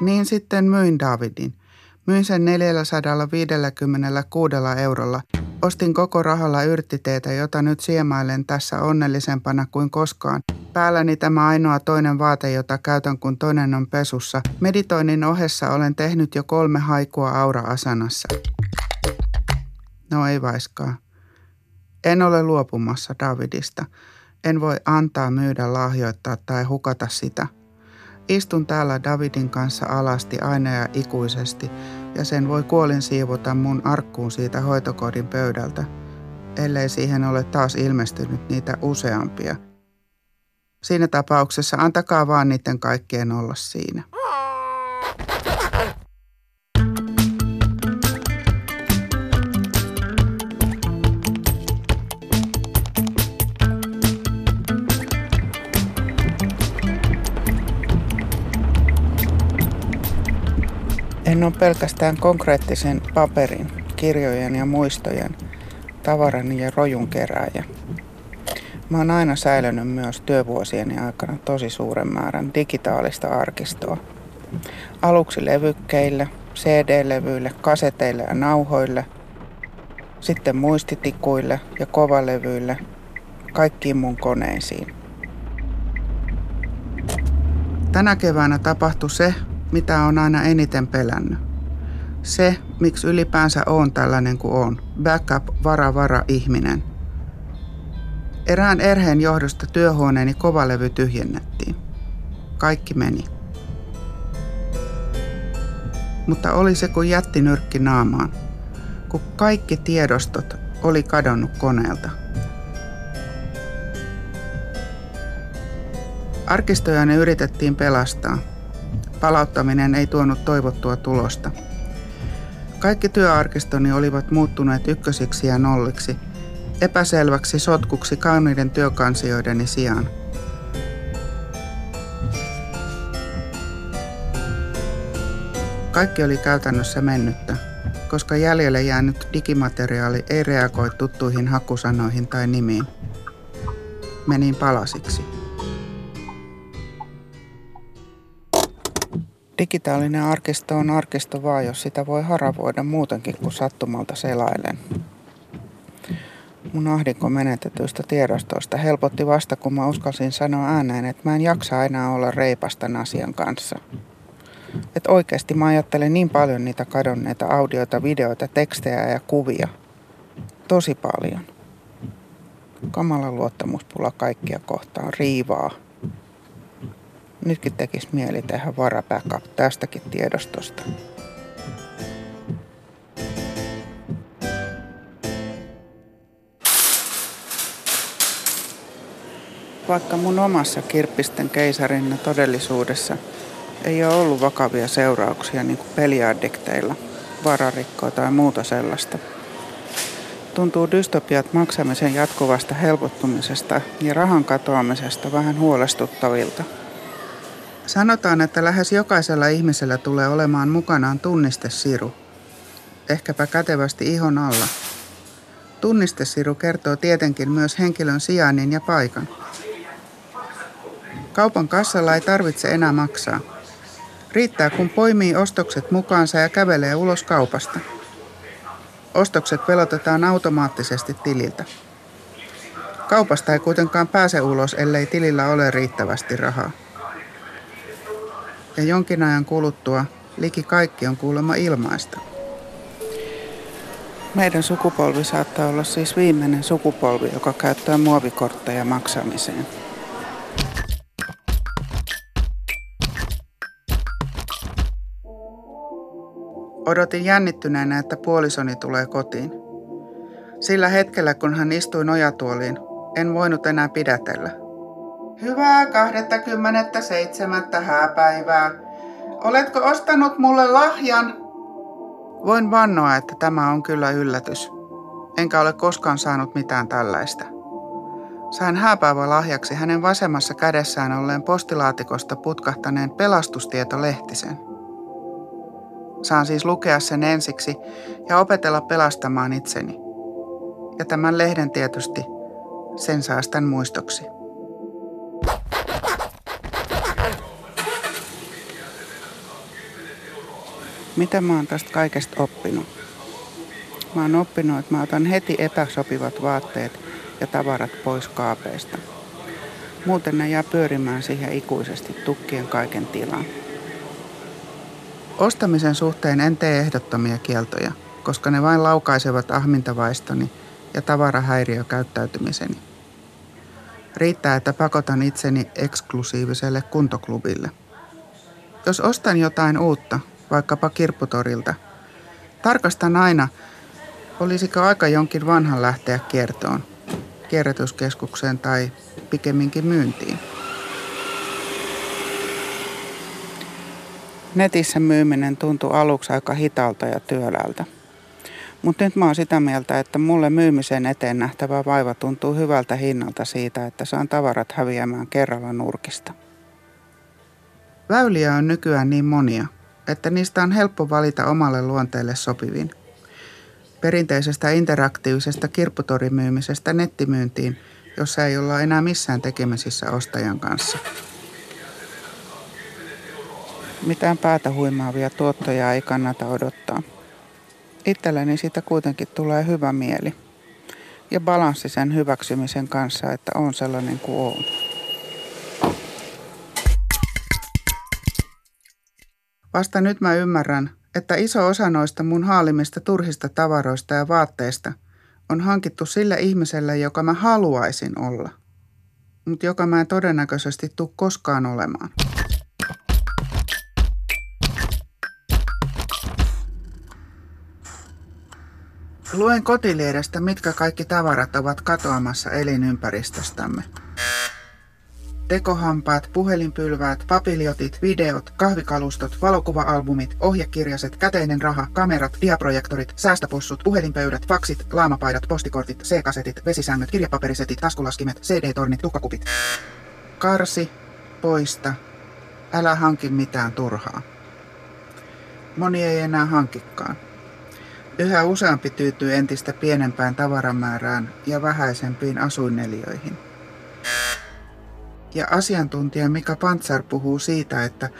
Niin sitten myin Davidin. Myin sen 456 eurolla. Ostin koko rahalla yrttiteetä, jota nyt siemailen tässä onnellisempana kuin koskaan. Päälläni tämä ainoa toinen vaate, jota käytän kun toinen on pesussa. Meditoinnin ohessa olen tehnyt jo kolme haikua aura-asanassa. No ei vaiskaa. En ole luopumassa Davidista. En voi antaa, myydä, lahjoittaa tai hukata sitä. Istun täällä Davidin kanssa alasti aina ja ikuisesti, ja sen voi kuolin siivota mun arkkuun siitä hoitokodin pöydältä, ellei siihen ole taas ilmestynyt niitä useampia. Siinä tapauksessa antakaa vaan niiden kaikkien olla siinä. En ole pelkästään konkreettisen paperin, kirjojen ja muistojen, tavaran ja rojun kerääjä. Mä oon aina säilynyt myös työvuosieni aikana tosi suuren määrän digitaalista arkistoa. Aluksi levykkeille, CD-levyille, kaseteille ja nauhoille, sitten muistitikuille ja kovalevyille, kaikkiin mun koneisiin. Tänä keväänä tapahtui se, mitä on aina eniten pelännyt. Se, miksi ylipäänsä on tällainen kuin on. Backup, vara, vara, ihminen. Erään erheen johdosta työhuoneeni kovalevy tyhjennettiin. Kaikki meni. Mutta oli se kuin jätti nyrkki naamaan, kun kaikki tiedostot oli kadonnut koneelta. Arkistoja ne yritettiin pelastaa, Palauttaminen ei tuonut toivottua tulosta. Kaikki työarkistoni olivat muuttuneet ykkösiksi ja nolliksi, epäselväksi sotkuksi kauniiden työkansioideni sijaan. Kaikki oli käytännössä mennyttä, koska jäljelle jäänyt digimateriaali ei reagoi tuttuihin hakusanoihin tai nimiin. Menin palasiksi. Digitaalinen arkisto on arkisto vaan, jos sitä voi haravoida muutenkin kuin sattumalta selailen. Mun ahdinko menetetyistä tiedostoista helpotti vasta, kun mä uskalsin sanoa ääneen, että mä en jaksa enää olla reipastan asian kanssa. Että oikeasti mä ajattelen niin paljon niitä kadonneita audioita, videoita, tekstejä ja kuvia. Tosi paljon. Kamala luottamuspula kaikkia kohtaan riivaa nytkin tekisi mieli tehdä varabackup tästäkin tiedostosta. Vaikka mun omassa kirppisten keisarinna todellisuudessa ei ole ollut vakavia seurauksia niin kuin peliaddikteilla, vararikkoa tai muuta sellaista. Tuntuu dystopiat maksamisen jatkuvasta helpottumisesta ja rahan katoamisesta vähän huolestuttavilta – Sanotaan, että lähes jokaisella ihmisellä tulee olemaan mukanaan tunnistesiru. Ehkäpä kätevästi ihon alla. Tunnistesiru kertoo tietenkin myös henkilön sijainnin ja paikan. Kaupan kassalla ei tarvitse enää maksaa. Riittää, kun poimii ostokset mukaansa ja kävelee ulos kaupasta. Ostokset pelotetaan automaattisesti tililtä. Kaupasta ei kuitenkaan pääse ulos, ellei tilillä ole riittävästi rahaa ja jonkin ajan kuluttua liki kaikki on kuulemma ilmaista. Meidän sukupolvi saattaa olla siis viimeinen sukupolvi, joka käyttää muovikortteja maksamiseen. Odotin jännittyneenä, että puolisoni tulee kotiin. Sillä hetkellä, kun hän istui nojatuoliin, en voinut enää pidätellä – Hyvää 27. hääpäivää. Oletko ostanut mulle lahjan? Voin vannoa, että tämä on kyllä yllätys. Enkä ole koskaan saanut mitään tällaista. Sain hääpäivä lahjaksi hänen vasemmassa kädessään olleen postilaatikosta putkahtaneen pelastustieto-lehtisen. Saan siis lukea sen ensiksi ja opetella pelastamaan itseni. Ja tämän lehden tietysti, sen säästän muistoksi. Mitä mä oon tästä kaikesta oppinut? Mä oon oppinut, että mä otan heti epäsopivat vaatteet ja tavarat pois kaapeista. Muuten ne jää pyörimään siihen ikuisesti tukkien kaiken tilaan. Ostamisen suhteen en tee ehdottomia kieltoja, koska ne vain laukaisevat ahmintavaistoni ja tavarahäiriökäyttäytymiseni. Riittää, että pakotan itseni eksklusiiviselle kuntoklubille. Jos ostan jotain uutta, vaikkapa kirpputorilta, tarkastan aina, olisiko aika jonkin vanhan lähteä kiertoon, kierrätyskeskukseen tai pikemminkin myyntiin. Netissä myyminen tuntui aluksi aika hitalta ja työläältä. Mutta nyt mä oon sitä mieltä, että mulle myymisen eteen nähtävä vaiva tuntuu hyvältä hinnalta siitä, että saan tavarat häviämään kerralla nurkista. Väyliä on nykyään niin monia, että niistä on helppo valita omalle luonteelle sopivin. Perinteisestä interaktiivisesta kirpputorimyymisestä nettimyyntiin, jossa ei olla enää missään tekemisissä ostajan kanssa. Mitään päätä huimaavia tuottoja ei kannata odottaa. Itselleni siitä kuitenkin tulee hyvä mieli ja balanssi sen hyväksymisen kanssa, että on sellainen kuin on. Vasta nyt mä ymmärrän, että iso osa noista mun haalimista turhista tavaroista ja vaatteista on hankittu sille ihmiselle, joka mä haluaisin olla, mutta joka mä en todennäköisesti tule koskaan olemaan. Luen kotiliedestä, mitkä kaikki tavarat ovat katoamassa elinympäristöstämme. Tekohampaat, puhelinpylväät, papiljotit, videot, kahvikalustot, valokuva-albumit, ohjekirjaset, käteinen raha, kamerat, diaprojektorit, säästöpossut, puhelinpöydät, faksit, laamapaidat, postikortit, C-kasetit, vesisäännöt, kirjapaperisetit, taskulaskimet, CD-tornit, tukkakupit. Karsi, poista, älä hanki mitään turhaa. Moni ei enää hankikaan. Yhä useampi tyytyy entistä pienempään tavaramäärään ja vähäisempiin asuinneliöihin. Ja asiantuntija Mika Pantsar puhuu siitä, että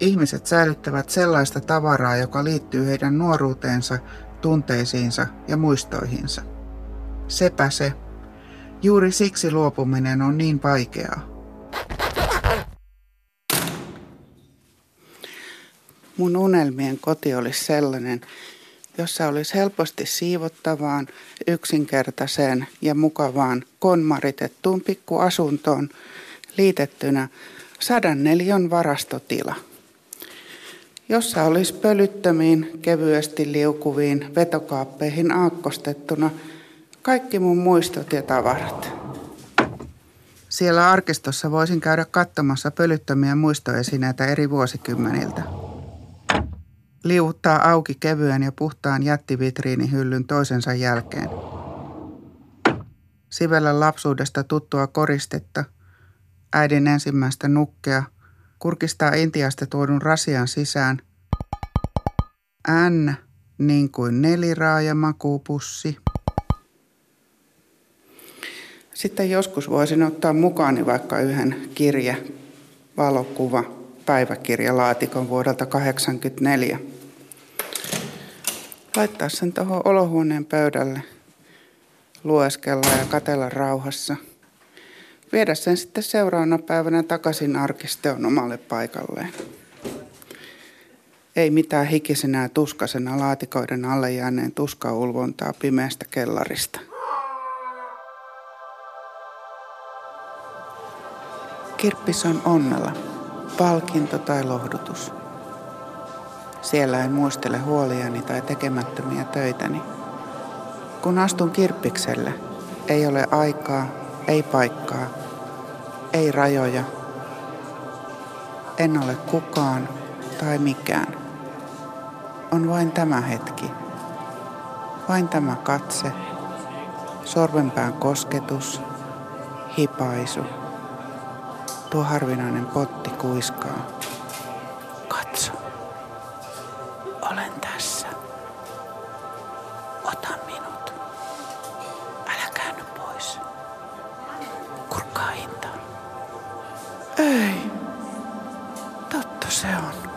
ihmiset säilyttävät sellaista tavaraa, joka liittyy heidän nuoruuteensa, tunteisiinsa ja muistoihinsa. Sepä se. Juuri siksi luopuminen on niin vaikeaa. Mun unelmien koti olisi sellainen, jossa olisi helposti siivottavaan, yksinkertaiseen ja mukavaan konmaritettuun pikkuasuntoon liitettynä sadan neliön varastotila, jossa olisi pölyttömiin, kevyesti liukuviin vetokaappeihin aakkostettuna kaikki mun muistot ja tavarat. Siellä arkistossa voisin käydä katsomassa pölyttömiä muistoesineitä eri vuosikymmeniltä liuuttaa auki kevyen ja puhtaan jättivitriinihyllyn toisensa jälkeen. Sivellä lapsuudesta tuttua koristetta, äidin ensimmäistä nukkea, kurkistaa Intiasta tuodun rasian sisään. N niin kuin neliraaja makuupussi. Sitten joskus voisin ottaa mukaani vaikka yhden kirje, valokuva, päiväkirjalaatikon vuodelta 1984 laittaa sen tuohon olohuoneen pöydälle, lueskella ja katella rauhassa. Viedä sen sitten seuraavana päivänä takaisin arkistoon omalle paikalleen. Ei mitään hikisenä ja tuskasena laatikoiden alle jääneen tuskaulvontaa pimeästä kellarista. Kirppis on onnella, palkinto tai lohdutus. Siellä en muistele huoliani tai tekemättömiä töitäni. Kun astun kirppikselle, ei ole aikaa, ei paikkaa, ei rajoja. En ole kukaan tai mikään. On vain tämä hetki. Vain tämä katse, sorvenpään kosketus, hipaisu. Tuo harvinainen potti kuiskaa. Ei. Totta se on.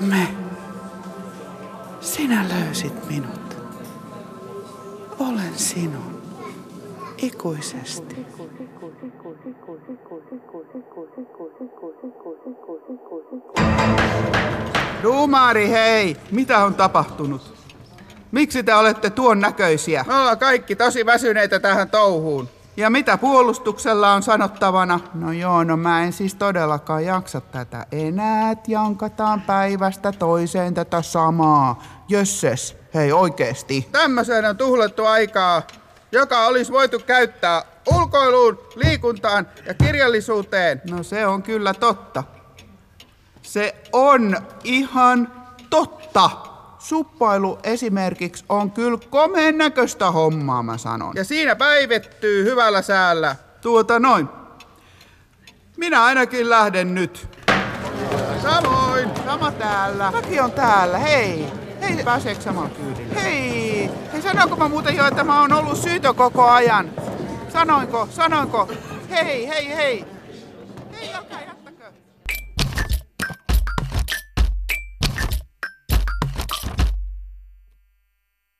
Me. Sinä löysit minut. Olen sinun. Ikuisesti. Duumari, hei! Mitä on tapahtunut? Miksi te olette tuon näköisiä? Me ollaan kaikki tosi väsyneitä tähän touhuun. Ja mitä puolustuksella on sanottavana? No joo, no mä en siis todellakaan jaksa tätä enää. Jankataan päivästä toiseen tätä samaa. Jösses, hei oikeesti. Tämmöiseen on tuhlettu aikaa, joka olisi voitu käyttää ulkoiluun, liikuntaan ja kirjallisuuteen. No se on kyllä totta. Se on ihan totta. Suppailu esimerkiksi on kyllä komeen näköistä hommaa, mä sanon. Ja siinä päivettyy hyvällä säällä. Tuota noin. Minä ainakin lähden nyt. Samoin. Sama täällä. Mäkin on täällä, hei. Hei, pääseekö samaan kyydille? Hei. Hei, sanoinko mä muuten jo, että mä oon ollut syytö koko ajan? Sanoinko, sanoinko? Hei, hei, hei. Hei, jakaa.